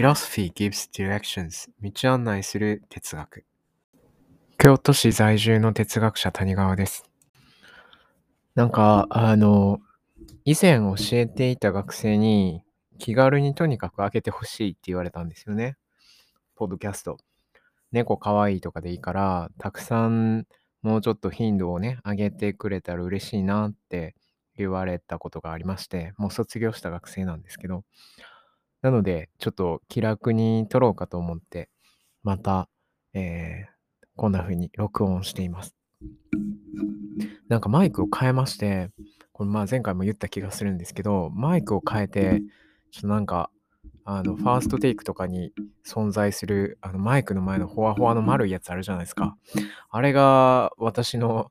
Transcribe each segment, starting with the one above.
Philosophy gives directions. 道案内する哲学。京都市在住の哲学者谷川です。なんかあの以前教えていた学生に気軽にとにかく開けてほしいって言われたんですよね。ポッドキャスト。猫かわいいとかでいいからたくさんもうちょっと頻度をね上げてくれたら嬉しいなって言われたことがありましてもう卒業した学生なんですけど。なので、ちょっと気楽に撮ろうかと思って、また、えー、こんな風に録音しています。なんかマイクを変えまして、これまあ前回も言った気がするんですけど、マイクを変えて、ちょっとなんか、あの、ファーストテイクとかに存在する、あの、マイクの前のホワホワの丸いやつあるじゃないですか。あれが私の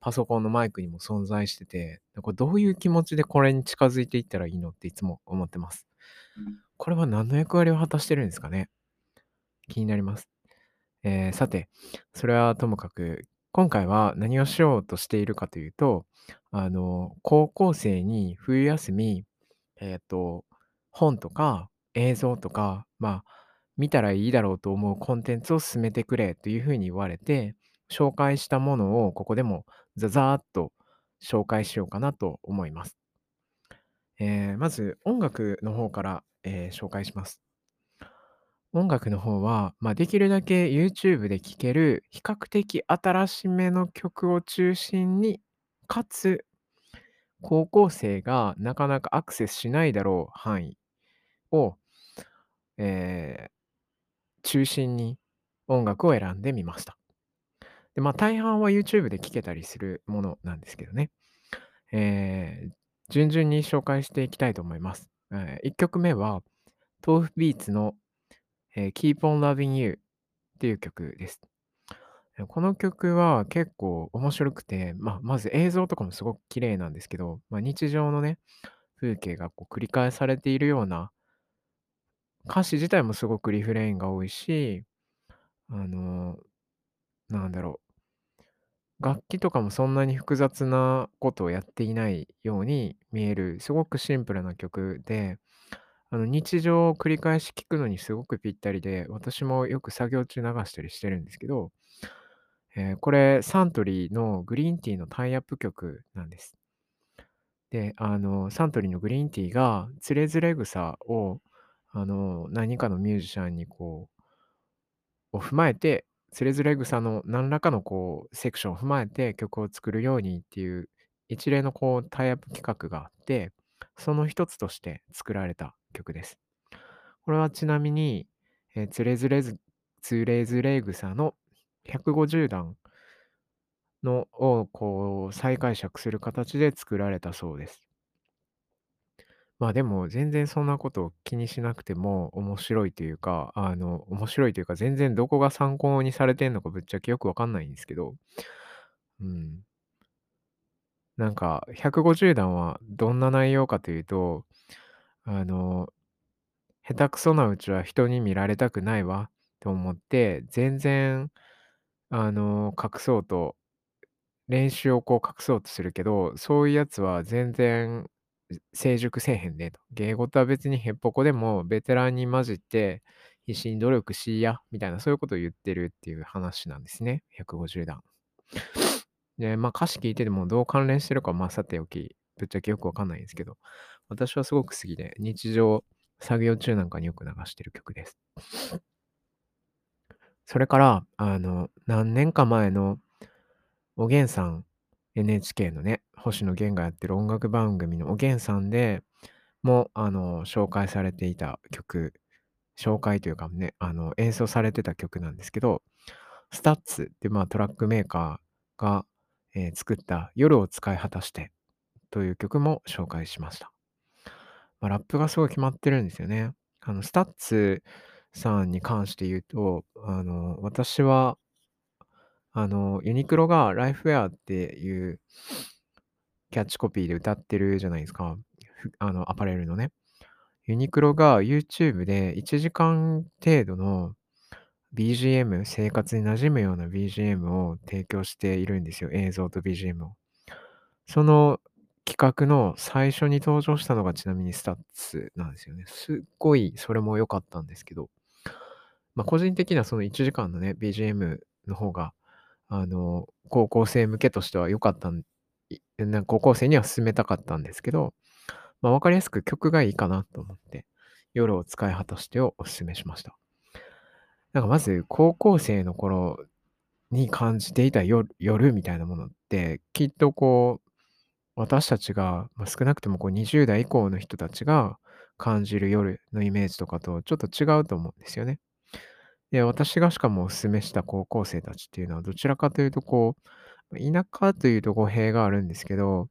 パソコンのマイクにも存在してて、これどういう気持ちでこれに近づいていったらいいのっていつも思ってます。これは何の役割を果たしてるんですかね？気になります。えー、さて、それはともかく、今回は何をしようとしているかというと、あの、高校生に冬休み、えっ、ー、と、本とか映像とか、まあ、見たらいいだろうと思うコンテンツを進めてくれというふうに言われて、紹介したものをここでもザザーっと紹介しようかなと思います。えー、まず音楽の方から、えー、紹介します。音楽の方は、まあ、できるだけ YouTube で聴ける比較的新しめの曲を中心に、かつ高校生がなかなかアクセスしないだろう範囲を、えー、中心に音楽を選んでみました。で、まあ、大半は YouTube で聴けたりするものなんですけどね。えー、順々に紹介していきたいと思います。えー、1曲目は、豆腐ビーツの、えー、Keep on Loving You っていう曲です。この曲は結構面白くて、まあ、まず映像とかもすごく綺麗なんですけど、まあ、日常のね、風景がこう繰り返されているような、歌詞自体もすごくリフレインが多いし、あのー、なんだろう、楽器とかもそんなに複雑なことをやっていないように見える、すごくシンプルな曲で、あの日常を繰り返し聴くのにすごくぴったりで、私もよく作業中流したりしてるんですけど、えー、これサントリーのグリーンティーのタイアップ曲なんです。で、あの、サントリーのグリーンティーが、つれづれ草を、あの、何かのミュージシャンにこう、を踏まえてつれづれ草の何らかのこうセクションを踏まえて曲を作るようにっていう一連のこうタイアップ企画があって、その一つとして作られた曲です。これはちなみに、えー、つれづれず、つれづれ草の150段のをこう再解釈する形で作られたそうです。まあでも全然そんなことを気にしなくても面白いというか、あの、面白いというか全然どこが参考にされてんのかぶっちゃけよくわかんないんですけど、うん。なんか150段はどんな内容かというと、あの、下手くそなうちは人に見られたくないわと思って、全然、あの、隠そうと、練習をこう隠そうとするけど、そういうやつは全然成熟せえへんでと。芸事は別にへっぽこでもベテランに混じって必死に努力しいや、みたいなそういうことを言ってるっていう話なんですね。150段。で、まあ歌詞聞いててもどう関連してるかまあさておき、ぶっちゃけよくわかんないんですけど、私はすごく好きで、日常作業中なんかによく流してる曲です。それから、あの、何年か前のおげんさん NHK のね、星野源がやってる音楽番組のおげんさんでも、あの、紹介されていた曲、紹介というかね、あの、演奏されてた曲なんですけど、STUTSってまあトラックメーカーが、えー、作った夜を使い果たしてという曲も紹介しました。まあ、ラップがすごい決まってるんですよね。あの、 STUTSさんに関して言うと、あの、私はあの、ユニクロがライフウェアっていうキャッチコピーで謳ってるじゃないですか。あの、アパレルのね。ユニクロが YouTube で1時間程度の BGM、生活に馴染むような BGM を提供しているんですよ。映像と BGM を。その企画の最初に登場したのがちなみに STUTS なんですよね。すっごいそれも良かったんですけど、まあ、個人的にはその1時間のね、BGM の方が、あの、高校生向けとしては良かったん高校生には勧めたかったんですけど、まあ、わかりやすく曲がいいかなと思って、夜を使い果たしてをお勧めしました。なんかまず高校生の頃に感じていた夜夜みたいなものって、きっとこう、私たちが、まあ、少なくともこう20代以降の人たちが感じる夜のイメージとかとちょっと違うと思うんですよね。で、私がしかもお勧めした高校生たちっていうのはどちらかというとこう、田舎というと語弊があるんですけど、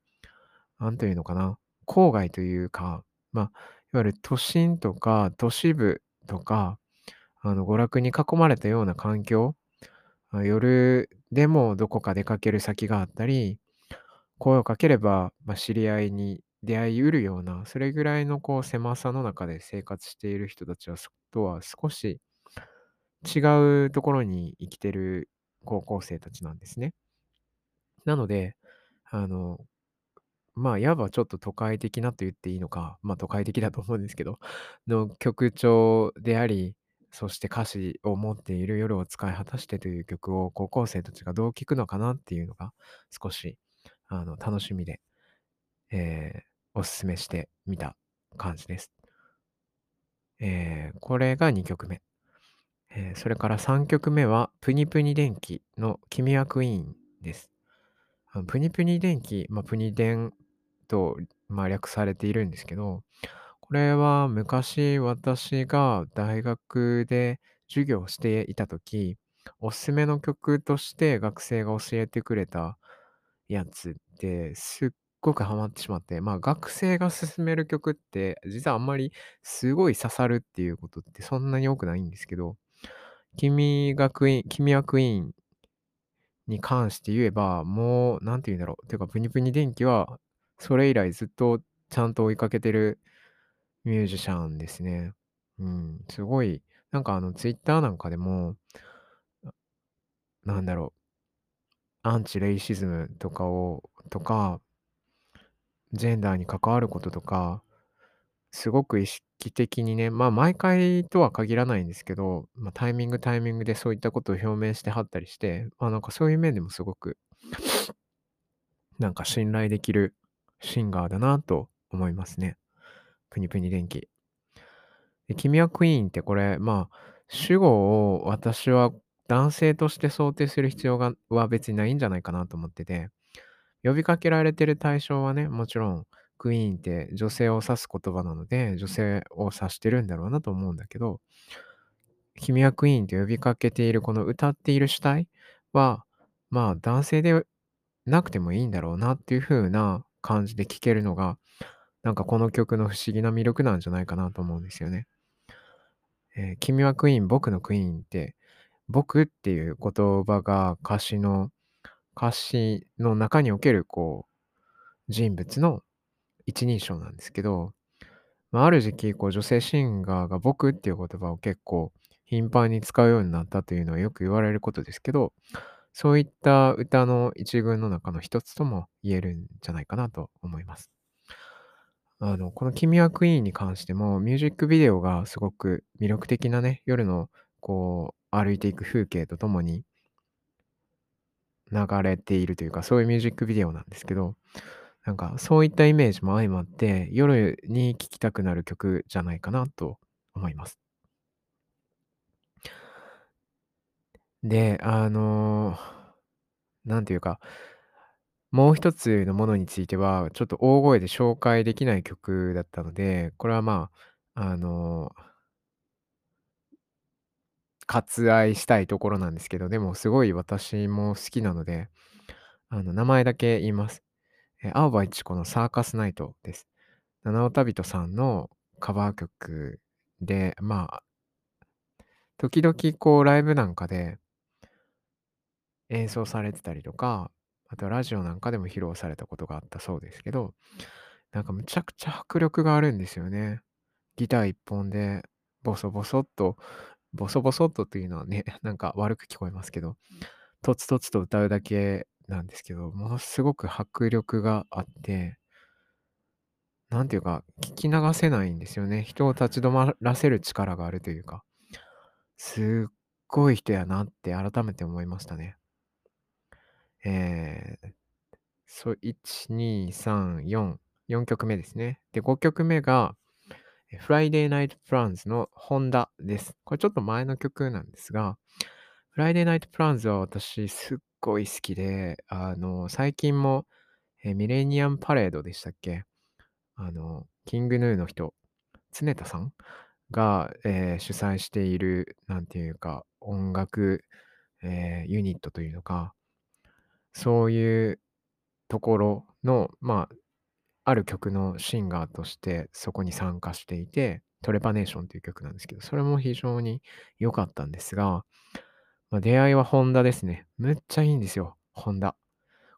なんというのかな、郊外というか、まあ、いわゆる都心とか都市部とか、あの、娯楽に囲まれたような環境、夜でもどこか出かける先があったり、声をかければ、まあ、知り合いに出会いうるような、それぐらいのこう狭さの中で生活している人たちは、とは少し違うところに生きてる高校生たちなんですね。なので、あの、まあ、いわばちょっと都会的なと言っていいのか、まあ、都会的だと思うんですけど、の曲調であり、そして歌詞を持っている夜を使い果たしてという曲を高校生たちがどう聴くのかなっていうのが少しあの楽しみで、えーおすすめしてみた感じです。えーこれが2曲目。えーそれから3曲目は、プニプニ電気の君はクイーンです。プニプニ電気、まあ、プニ電と、まあ、略されているんですけど、これは昔私が大学で授業をしていた時、おすすめの曲として学生が教えてくれたやつで、すっごくハマってしまって、まあ学生が勧める曲って、実はあんまりすごい刺さるっていうことってそんなに多くないんですけど、君がクイーン、君はクイーンに関して言えば、もう、なんて言うんだろう。てか、プニプニ電気は、それ以来ずっとちゃんと追いかけてるミュージシャンですね。うん、すごい、なんかあの、ツイッターなんかでも、なんだろう、アンチレイシズムとかを、とか、ジェンダーに関わることとか、すごく意識的にね、まあ毎回とは限らないんですけど、まあタイミングタイミングでそういったことを表明してはったりして、まあなんかそういう面でもすごく、なんか信頼できるシンガーだなと思いますね。プニプニ電気。で君はクイーンってこれ、まあ、主語を私は男性として想定する必要がは別にないんじゃないかなと思ってて、呼びかけられてる対象はね、もちろんクイーンって女性を指す言葉なので、女性を指してるんだろうなと思うんだけど、君はクイーンって呼びかけているこの歌っている主体は、まあ男性でなくてもいいんだろうなっていう風な感じで聴けるのが、なんかこの曲の不思議な魅力なんじゃないかなと思うんですよね。えー君はクイーン、僕のクイーンって、僕っていう言葉が歌詞の、歌詞の中におけるこう、人物の一人称なんですけど、まあ、ある時期、こう女性シンガーが僕っていう言葉を結構頻繁に使うようになったというのはよく言われることですけど、そういった歌の一群の中の一つとも言えるんじゃないかなと思います。あの、この君はクイーンに関しても、ミュージックビデオがすごく魅力的なね、夜のこう歩いていく風景とともに流れているというか、そういうミュージックビデオなんですけど、なんかそういったイメージも相まって、夜に聴きたくなる曲じゃないかなと思います。で、あの、なんていうか、もう一つのものについては、ちょっと大声で紹介できない曲だったので、これはまあ、あの、割愛したいところなんですけど、でもすごい私も好きなので、あの、名前だけ言います。え、青葉一子のサーカスナイトです。七尾旅人さんのカバー曲で、まあ、時々こうライブなんかで演奏されてたりとか、あとラジオなんかでも披露されたことがあったそうですけど、なんかむちゃくちゃ迫力があるんですよね。ギター一本でボソボソっと、ボソボソっとというのはね、なんか悪く聞こえますけど、とつとつと歌うだけなんですけど、ものすごく迫力があって、なんていうか、聞き流せないんですよね。人を立ち止まらせる力があるというか、すっごい人やなって改めて思いましたね。えー、そう、1、2、3、4、4曲目ですね。で、5曲目が、Friday Night Plans のホンダです。これちょっと前の曲なんですが、Friday Night Plans は私すっごい好きで、あの、最近も、えミレニアムパレードでしたっけ？あの、キングヌーの人、常田さんが、えー主催している、なんていうか、音楽、えーユニットというのか、そういうところの、まあ、ある曲のシンガーとしてそこに参加していて、トレパネーションという曲なんですけど、それも非常に良かったんですが、まあ、出会いはホンダですね。むっちゃいいんですよ、ホンダ。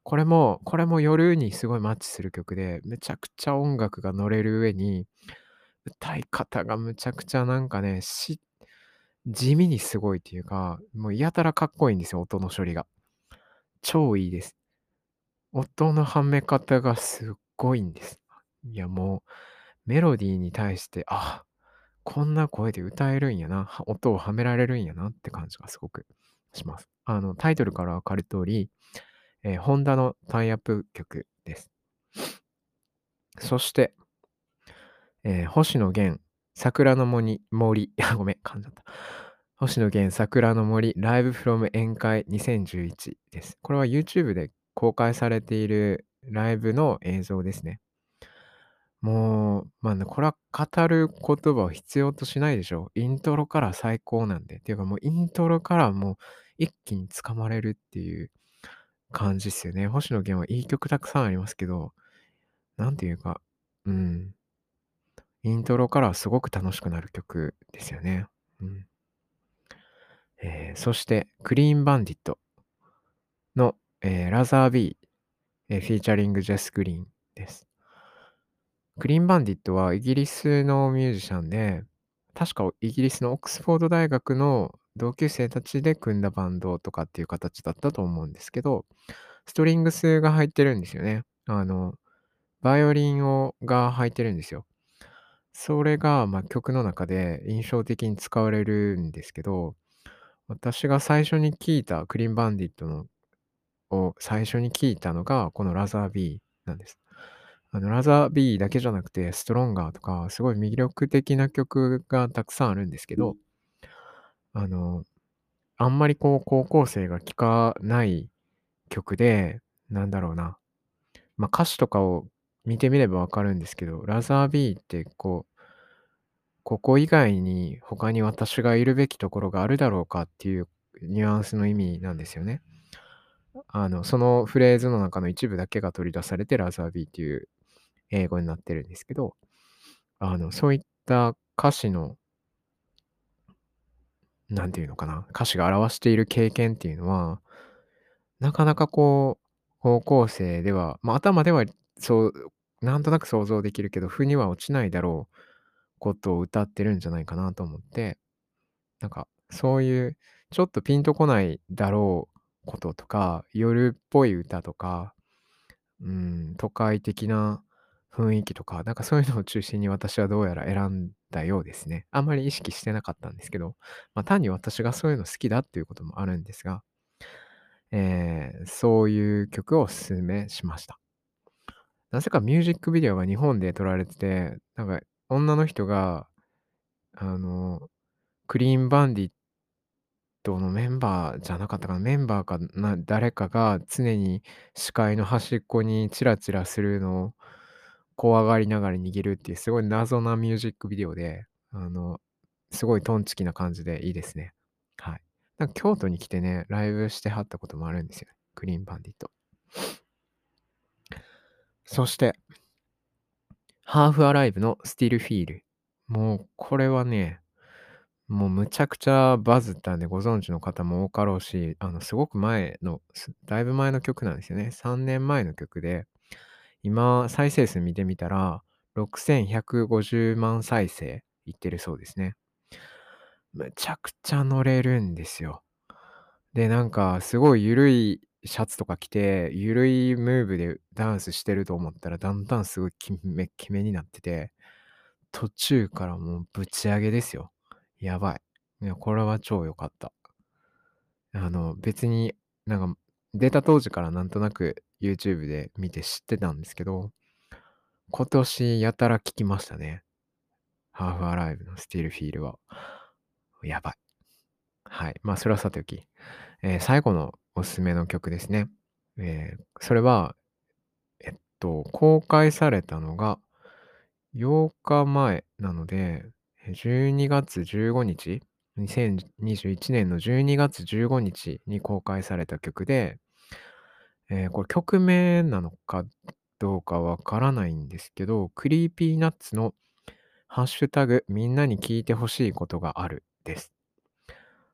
これも、これも夜にすごいマッチする曲で、めちゃくちゃ音楽が乗れる上に、歌い方がむちゃくちゃなんかね、し、地味にすごいっていうか、もうやたらかっこいいんですよ、音の処理が。超いいです。音のはめ方がすっごいんです。いや、もう、メロディーに対して、あ、こんな声で歌えるんやな、音をはめられるんやなって感じがすごくします。あの、タイトルからわかる通り、えーホンダのタイアップ曲です。そして、えー星野源、桜の森、森、ごめん、噛んじゃった。星野源、桜の森、ライブフロム宴会2011です。これは YouTube で公開されているライブの映像ですね。もう、まあね、これは語る言葉を必要としないでしょ。イントロから最高なんで。っていうかもうイントロからもう一気に掴まれるっていう感じですよね。星野源はいい曲たくさんありますけど、なんていうか、うん。イントロからすごく楽しくなる曲ですよね。うん。えーそして、クリーンバンディットの、えーラザービー、えーフィーチャリングジェス・グリーンです。クリーンバンディットはイギリスのミュージシャンで、確かイギリスのオックスフォード大学の同級生たちで組んだバンドとかっていう形だったと思うんですけど、ストリングスが入ってるんですよね。あの、バイオリンをが入ってるんですよ。それが、まあ、曲の中で印象的に使われるんですけど、私が最初に聴いたクリーンバンディットのを最初に聴いたのが、このラザー B なんです。あの、ラザー B だけじゃなくて、ストロンガーとか、すごい魅力的な曲がたくさんあるんですけど、あの、あんまりこう、高校生が聴かない曲で、なんだろうな。まあ、歌詞とかを見てみればわかるんですけど、ラザー B ってこう、ここ以外に他に私がいるべきところがあるだろうかっていうニュアンスの意味なんですよね。あの、そのフレーズの中の一部だけが取り出されて、ラザービーっていう英語になってるんですけど、あの、そういった歌詞の、なんていうのかな、歌詞が表している経験っていうのは、なかなかこう、高校生では、まあ、頭ではそう、なんとなく想像できるけど、腑には落ちないだろうことを歌ってるんじゃないかなと思って、なんか、そういう、ちょっとピンとこないだろうこととか、夜っぽい歌とか、うん、都会的な雰囲気とか、なんかそういうのを中心に私はどうやら選んだようですね。あんまり意識してなかったんですけど、まあ、単に私がそういうの好きだっていうこともあるんですが、えーそういう曲をおすすめしました。なぜかミュージックビデオが日本で撮られてて、なんか女の人が、あの、クリーンバンディットのメンバーじゃなかったかな、メンバーかな、誰かが常に視界の端っこにチラチラするのを怖がりながら逃げるっていうすごい謎なミュージックビデオで、あの、すごいトンチキな感じでいいですね。はい。なんか京都に来てね、ライブしてはったこともあるんですよ。クリーンバンディット。そして、ハーフアライブのスティルフィール。もう、これはね、もうむちゃくちゃバズったんでご存知の方も多かろうし、あの、すごく前の、だいぶ前の曲なんですよね。3年前の曲で、今、再生数見てみたら、6150万再生いってるそうですね。むちゃくちゃ乗れるんですよ。で、なんか、すごい緩いシャツとか着て、ゆるいムーブでダンスしてると思ったら、だんだんすごいキメキメになってて、途中からもうぶち上げですよ。やばい。いや、これは超良かった。あの、別になんか、出た当時からなんとなく YouTube で見て知ってたんですけど、今年やたら聞きましたね。ハーフアライブのスティールフィールは。やばい。はい。まあ、それはさておき。えー、最後のおすすめの曲ですね。えー、それは、えっと、公開されたのが8日前なので、12月15日？2021年の12月15日に公開された曲で、えー、これ曲名なのかどうかわからないんですけど、 Creepy Nuts のハッシュタグみんなに聞いてほしいことがあるです。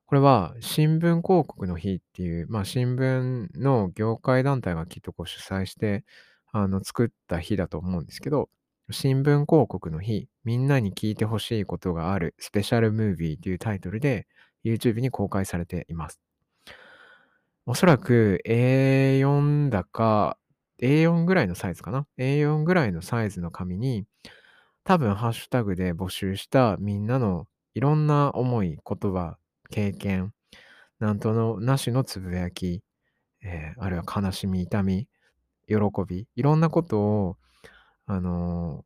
これは新聞広告の日っていう、まあ新聞の業界団体がきっとこう主催して、あの作った日だと思うんですけど、新聞広告の日、みんなに聞いてほしいことがあるスペシャルムービーというタイトルで YouTube に公開されています。おそらく A4 だか、A4 ぐらいのサイズかな ?A4 ぐらいのサイズの紙に、多分ハッシュタグで募集したみんなのいろんな思い、言葉、経験、なんとのなしのつぶやき、えー、あるいは悲しみ、痛み、喜び、いろんなことを、あの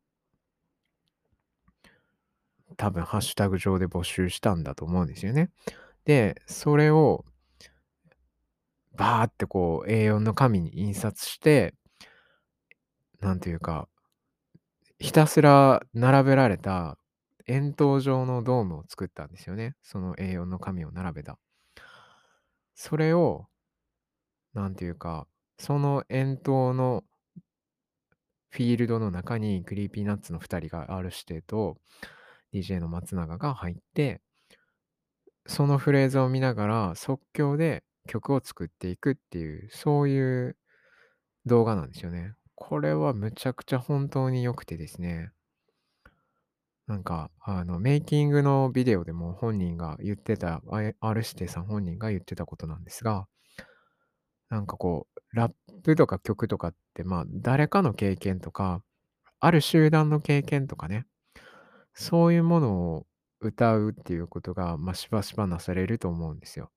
ー、多分ハッシュタグ上で募集したんだと思うんですよね。で、それを、バーってこう A4 の紙に印刷して、なんていうか、ひたすら並べられた円筒状のドームを作ったんですよね。その A4 の紙を並べた。それを、なんていうか、その円筒のフィールドの中に Creepy Nuts の2人が R 指定と DJ の松永が入って、そのフレーズを見ながら即興で曲を作っていくっていう、そういう動画なんですよね。これはむちゃくちゃ本当に良くてですね。なんか、あの、メイキングのビデオでも本人が言ってた、R 指定さん本人が言ってたことなんですが、なんかこう、ラップとか曲とかって、まあ、誰かの経験とか、ある集団の経験とかね、そういうものを歌うっていうことが、まあ、しばしばなされると思うんですよ。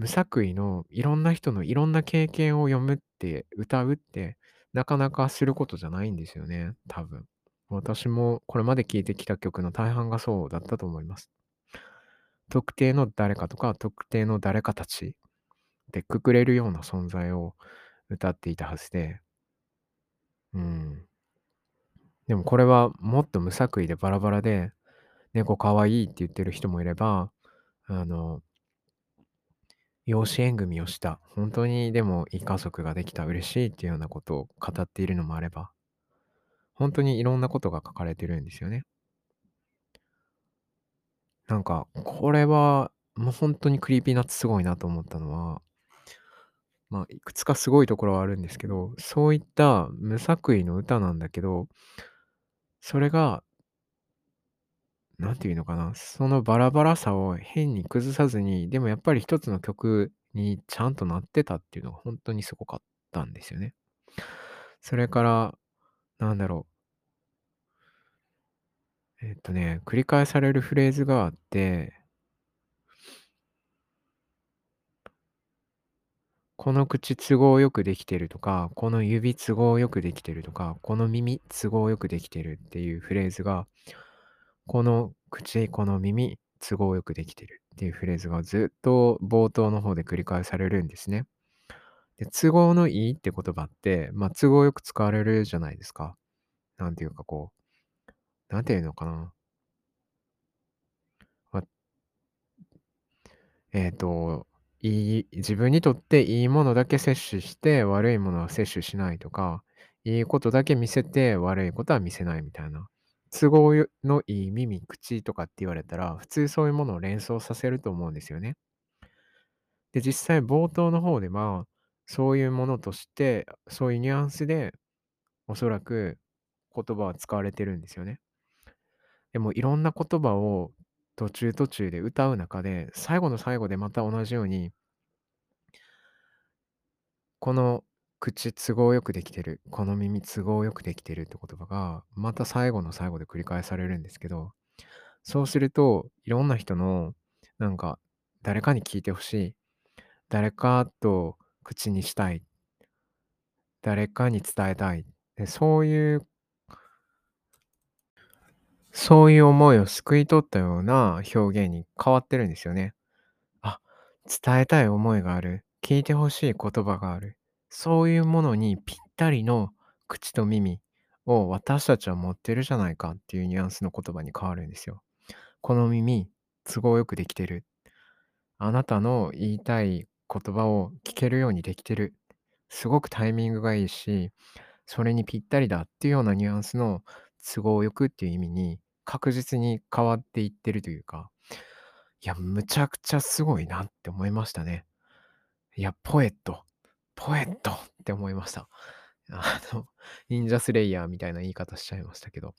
無作為のいろんな人のいろんな経験を読むって、歌うって、なかなかすることじゃないんですよね、多分。私もこれまで聴いてきた曲の大半がそうだったと思います。特定の誰かとか特定の誰かたちでくくれるような存在を歌っていたはずで、うん。でもこれはもっと無作為でバラバラで、猫かわいいって言ってる人もいれば、あの、養子縁組をした、本当にでもいい家族ができた、嬉しいっていうようなことを語っているのもあれば、本当にいろんなことが書かれてるんですよね。なんか、これは、もう本当に Creepy Nuts すごいなと思ったのは、まあ、いくつかすごいところはあるんですけど、そういった無作為の歌なんだけど、それが、なんていうのかな、そのバラバラさを変に崩さずに、でもやっぱり一つの曲にちゃんとなってたっていうのが本当にすごかったんですよね。それから、なんだろう。えっとね、繰り返されるフレーズがあって、この口都合よくできてるとか、この指都合よくできてるとか、この耳都合よくできてるっていうフレーズが、この口、この耳都合よくできてるっていうフレーズがずっと冒頭の方で繰り返されるんですね。で、都合のいいって言葉って、まあ、都合よく使われるじゃないですか。なんていうかこう、なんていうのかな。えっと、いい自分にとっていいものだけ摂取して、悪いものは摂取しないとか、いいことだけ見せて、悪いことは見せないみたいな。都合のいい耳、口とかって言われたら、普通そういうものを連想させると思うんですよね。で、実際冒頭の方では、そういうものとして、そういうニュアンスで、おそらく言葉は使われてるんですよね。でもいろんな言葉を途中途中で歌う中で、最後の最後でまた同じように、この口都合よくできてる、この耳都合よくできてるって言葉が、また最後の最後で繰り返されるんですけど、そうすると、いろんな人の、なんか、誰かに聞いてほしい、誰かと口にしたい、誰かに伝えたい、でそういうそういう思いを救い取ったような表現に変わってるんですよね。あ、伝えたい思いがある。聞いてほしい言葉がある。そういうものにぴったりの口と耳を私たちは持ってるじゃないかっていうニュアンスの言葉に変わるんですよ。この耳、都合よくできてる。あなたの言いたい言葉を聞けるようにできてる。すごくタイミングがいいし、それにぴったりだっていうようなニュアンスの都合よくっていう意味に確実に変わっていってるというか、いや、むちゃくちゃすごいなって思いましたね。いや、ポエット、ポエットって思いました。あの、忍者スレイヤーみたいな言い方しちゃいましたけど、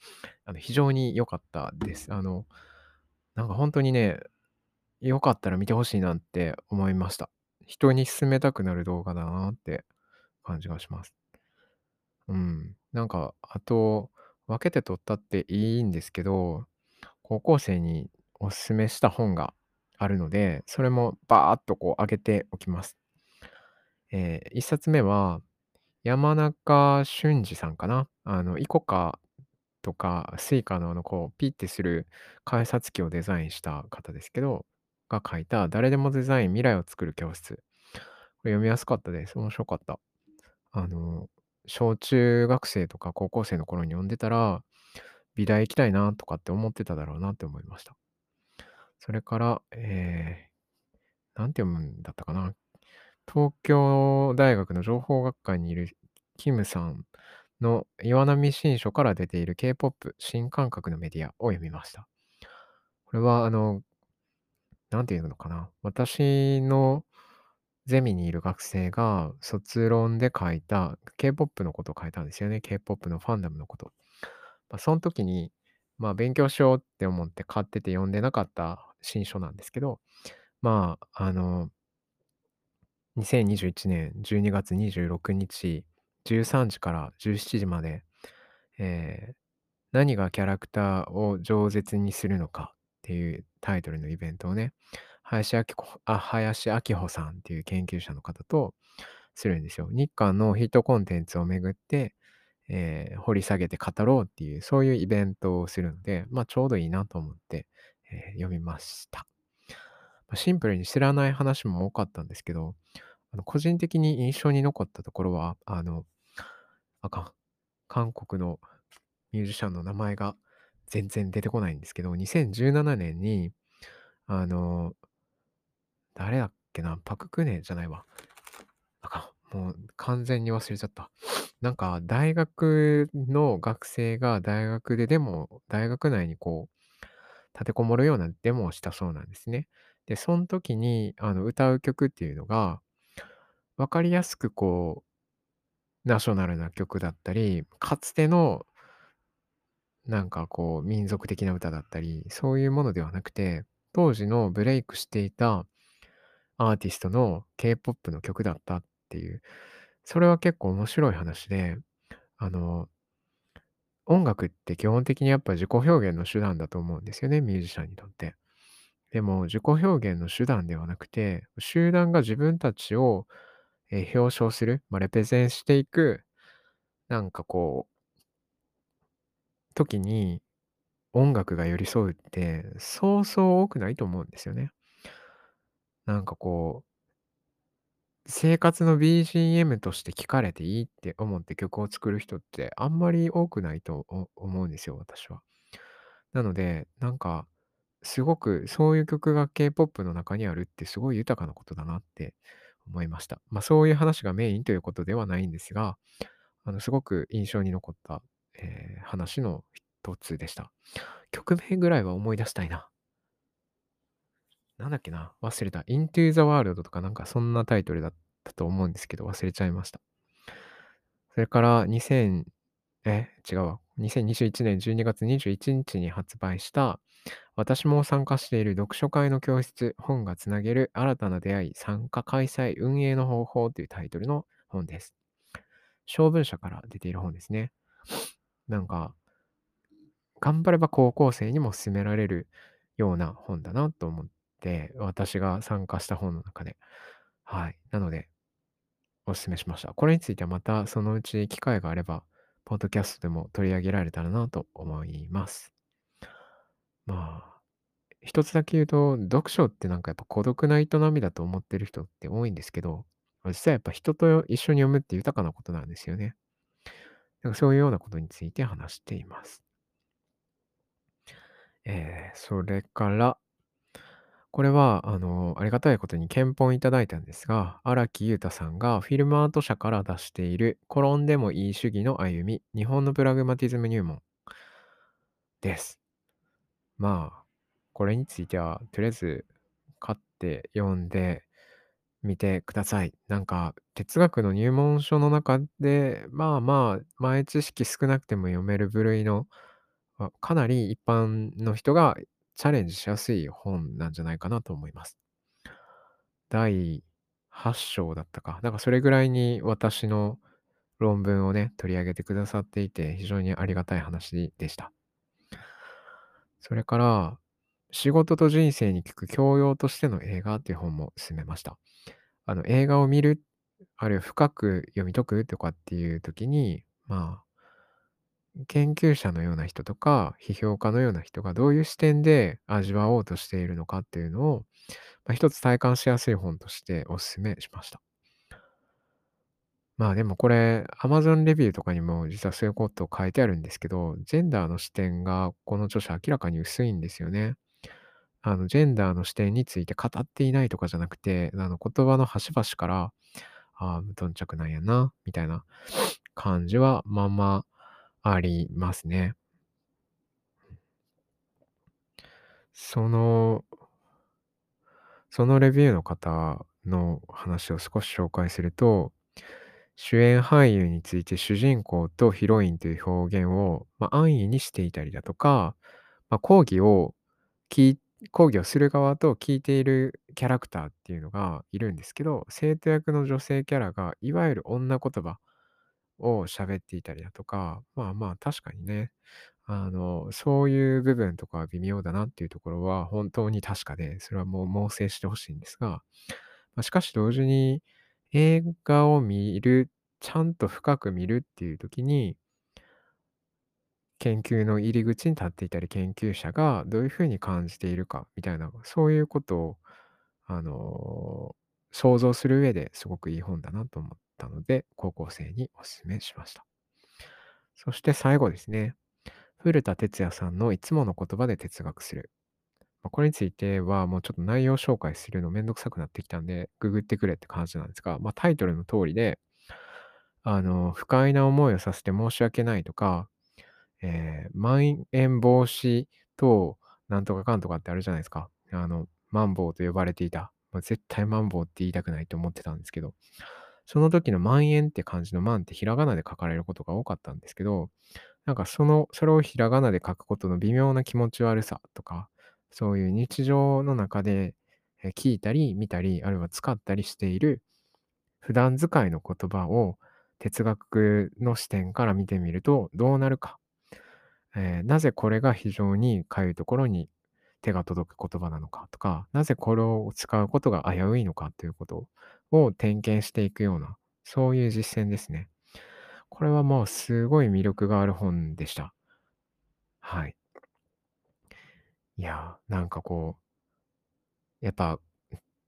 あの非常に良かったです。あの、なんか本当にね、よかったら見てほしいなって思いました。人に勧めたくなる動画だなって感じがします。うん。なんか、あと、分けて撮ったっていいんですけど、高校生にお勧めした本があるので、それもバーっとこう上げておきます。えー、一冊目は、山中俊治さんかな。あの、 ICOCA とか、 Suica のあの、こう、ピッてする改札機をデザインした方ですけど、が書いた、誰でもデザイン未来を作る教室。これ読みやすかったです。面白かった。あの、小中学生とか高校生の頃に読んでたら、美大行きたいなとかって思ってただろうなって思いました。それから、えー、なんて読むんだったかな。東京大学の情報学会にいるキムさんの岩波新書から出ている K-POP 新感覚のメディアを読みました。これは、あの、なんていうのかな。私のゼミにいる学生が卒論で書いた K-POP のことを書いたんですよね。K-POP のファンダムのこと。まあ、その時に、まあ、勉強しようって思って買ってて読んでなかった新書なんですけど、まあ、あの、2021年12月26日、13時から17時まで、えー何がキャラクターを饒舌にするのかっていうタイトルのイベントをね、林明子あ林明穂さんっていう研究者の方とするんですよ。日韓のヒットコンテンツをめぐって、えー掘り下げて語ろうっていう、そういうイベントをするので、まあちょうどいいなと思って、えー読みました。シンプルに知らない話も多かったんですけど、あの個人的に印象に残ったところは、あの、あかん。韓国のミュージシャンの名前が全然出てこないんですけど、2017年に、あの、誰だっけな、パククネじゃないわ。あかん。もう完全に忘れちゃった。なんか、大学の学生が大学でデモ、大学内にこう、立てこもるようなデモをしたそうなんですね。で、その時に、あの、歌う曲っていうのが、わかりやすくこう、ナショナルな曲だったり、かつてのなんかこう民族的な歌だったり、そういうものではなくて、当時のブレイクしていたアーティストの K-POP の曲だったっていう、それは結構面白い話で、あの、音楽って基本的にやっぱ自己表現の手段だと思うんですよね、ミュージシャンにとって。でも自己表現の手段ではなくて、集団が自分たちを、え表彰する、まあ、レペゼンしていく、なんかこう、時に音楽が寄り添うって、そうそう多くないと思うんですよね。なんかこう、生活の BGM として聴かれていいって思って曲を作る人ってあんまり多くないと思うんですよ、私は。なので、なんか、すごくそういう曲が K-POP の中にあるってすごい豊かなことだなって思いました。まあそういう話がメインということではないんですが、あのすごく印象に残った、えー話の一つでした。曲名ぐらいは思い出したいな。なんだっけな忘れた。Into the World とかなんかそんなタイトルだったと思うんですけど忘れちゃいました。それから2000、え、違うわ。2021年12月21日に発売した私も参加している読書会の教室、本がつなげる新たな出会い、参加開催、運営の方法というタイトルの本です。小文社から出ている本ですね。なんか、頑張れば高校生にも勧められるような本だなと思って、私が参加した本の中で。はい。なので、お勧めしました。これについてはまたそのうち機会があれば、ポッドキャストでも取り上げられたらなと思います。まあ、一つだけ言うと、読書ってなんかやっぱ孤独な営みだと思ってる人って多いんですけど、実はやっぱ人と一緒に読むって豊かなことなんですよね。なんかそういうようなことについて話しています。えー、それから、これは、あの、ありがたいことに検本いただいたんですが、荒木裕太さんがフィルマート社から出している転んでもいい主義の歩み、日本のプラグマティズム入門です。まあ、これについては、とりあえず買って読んでみてください。なんか、哲学の入門書の中で、まあまあ、前知識少なくても読める部類の、かなり一般の人がチャレンジしやすい本なんじゃないかなと思います。第8章だったか。だかそれぐらいに私の論文をね、取り上げてくださっていて、非常にありがたい話でした。それから、仕事と人生に聞く教養としての映画っていう本も進めました。あの、映画を見る、あるいは深く読み解くとかっていう時に、まあ、研究者のような人とか、批評家のような人がどういう視点で味わおうとしているのかっていうのを、まあ、一つ体感しやすい本としてお勧めしました。まあでもこれ、Amazon レビューとかにも実はそういうことを書いてあるんですけど、ジェンダーの視点がこの著者明らかに薄いんですよね。あの、ジェンダーの視点について語っていないとかじゃなくて、あの、言葉の端々から、ああ、無頓着なんやな、みたいな感じはまあまありますね。その、そのレビューの方の話を少し紹介すると、主演俳優について主人公とヒロインという表現を、まあ、安易にしていたりだとか、まあ、講義を聞講義をする側と聞いているキャラクターっていうのがいるんですけど、生徒役の女性キャラがいわゆる女言葉を喋っていたりだとか、まあまあ確かにね、あの、そういう部分とかは微妙だなっていうところは本当に確かで、それはもう猛省してほしいんですが、まあ、しかし同時に映画を見る、ちゃんと深く見るっていう時に、研究の入り口に立っていたり、研究者がどういうふうに感じているかみたいな、そういうことを、あの、想像する上ですごくいい本だなと思ったので、高校生にお勧めしました。そして最後ですね。古田哲也さんのいつもの言葉で哲学する。これについてはもうちょっと内容紹介するのめんどくさくなってきたんで、ググってくれって感じなんですが、まあ、タイトルの通りで、あの、不快な思いをさせて申し訳ないとか、えー、まん延防止等なんとかかんとかってあるじゃないですか。あの、マンボウと呼ばれていた。まあ、絶対マンボウって言いたくないと思ってたんですけど、その時の万円って漢字の万ってひらがなで書かれることが多かったんですけど、なんかその、それをひらがなで書くことの微妙な気持ち悪さとか、そういう日常の中で聞いたり見たり、あるいは使ったりしている普段使いの言葉を哲学の視点から見てみるとどうなるか。えー、なぜこれが非常にかゆいところに手が届く言葉なのかとか、なぜこれを使うことが危ういのかということを点検していくような、そういう実践ですね。これはもうすごい魅力がある本でした。はい。いや、なんかこう、やっぱ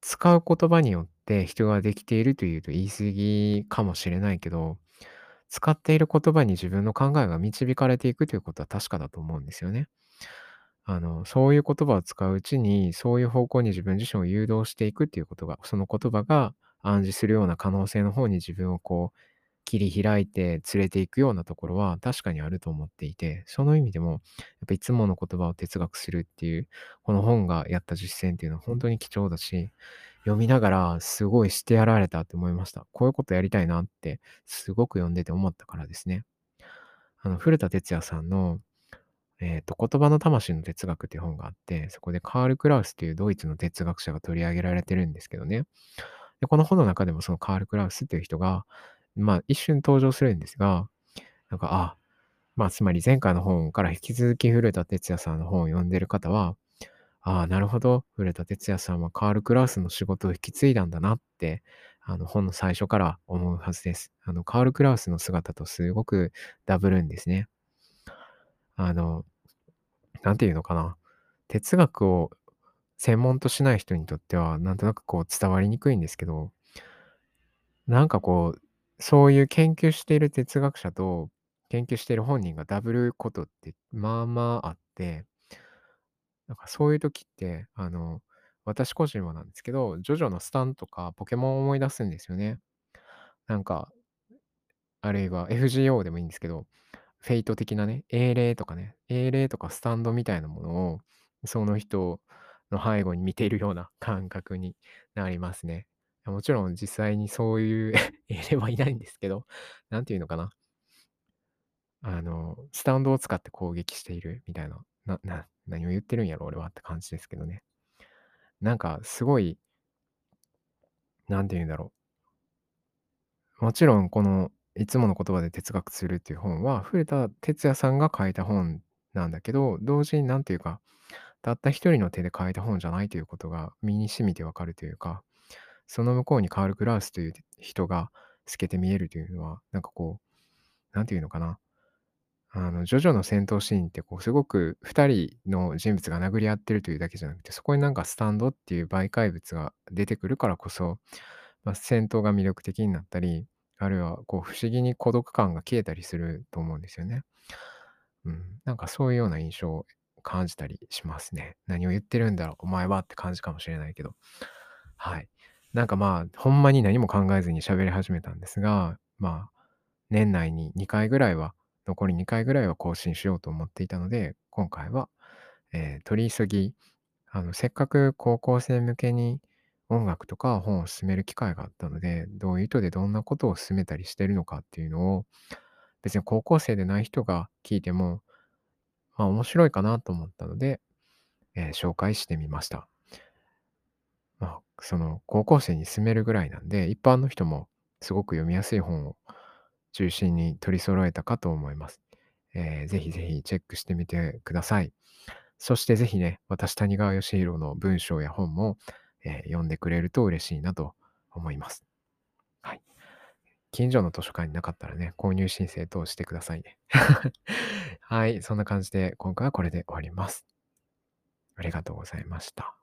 使う言葉によって人ができているというと言い過ぎかもしれないけど、使っている言葉に自分の考えが導かれていくということは確かだと思うんですよね。あの、そういう言葉を使ううちに、そういう方向に自分自身を誘導していくっていうことが、その言葉が暗示するような可能性の方に自分をこう、切り開いて連れていくようなところは確かにあると思っていて、その意味でも、やっぱいつもの言葉を哲学するっていう、この本がやった実践っていうのは本当に貴重だし、読みながらすごいしてやられたって思いました。こういうことやりたいなって、すごく読んでて思ったからですね。あの、古田哲也さんの、えっ、と、言葉の魂の哲学っていう本があって、そこでカール・クラウスっていうドイツの哲学者が取り上げられてるんですけどね。で、この本の中でもそのカール・クラウスっていう人が、まあ、一瞬登場するんですが、なんか、あ、まあ、つまり前回の本から引き続き古田哲也さんの本を読んでる方は、ああ、なるほど。古田哲也さんはカール・クラウスの仕事を引き継いだんだなって、あの、本の最初から思うはずです。あの、カール・クラウスの姿とすごくダブるんですね。あの、なんていうのかな。哲学を専門としない人にとっては、なんとなくこう伝わりにくいんですけど、なんかこう、そういう研究している哲学者と研究している本人がダブることってまあまああって、なんかそういう時って、あの、私個人はなんですけど、ジョジョのスタンとかポケモンを思い出すんですよね。なんか、あるいは FGO でもいいんですけど、フェイト的なね、英霊とかね、英霊とかスタンドみたいなものを、その人の背後に見ているような感覚になりますね。もちろん実際にそういう 英霊はいないんですけど、なんていうのかな。あの、スタンドを使って攻撃しているみたいな、な、な、何を言ってるんやろ、俺はって感じですけどね。なんかすごい、なんて言うんだろう。もちろんこのいつもの言葉で哲学するっていう本は、古田哲也さんが書いた本なんだけど、同時になんていうか、たった一人の手で書いた本じゃないということが身に染みてわかるというか、その向こうにカール・クラウスという人が透けて見えるというのは、なんかこう、なんていうのかな。あの、ジョジョの戦闘シーンってこうすごく2人の人物が殴り合ってるというだけじゃなくて、そこになんかスタンドっていう媒介物が出てくるからこそ、まあ、戦闘が魅力的になったり、あるいはこう不思議に孤独感が消えたりすると思うんですよね。うん、なんかそういうような印象を感じたりしますね。何を言ってるんだろう、お前はって感じかもしれないけど。はい。なんかまあ、ほんまに何も考えずに喋り始めたんですが、まあ、年内に2回ぐらいは残り2回ぐらいは更新しようと思っていたので、今回は、えー取り急ぎ、あの、せっかく高校生向けに音楽とか本を進める機会があったので、どういう意図でどんなことを進めたりしてるのかっていうのを、別に高校生でない人が聞いても、まあ面白いかなと思ったので、えー紹介してみました。まあ、その高校生に進めるぐらいなんで、一般の人もすごく読みやすい本を中心に取り揃えたかと思います。えーぜひぜひチェックしてみてください。そしてぜひね、私谷川義弘の文章や本も、えー読んでくれると嬉しいなと思います。はい。近所の図書館になかったらね、購入申請等してくださいね。はい。そんな感じで今回はこれで終わります。ありがとうございました。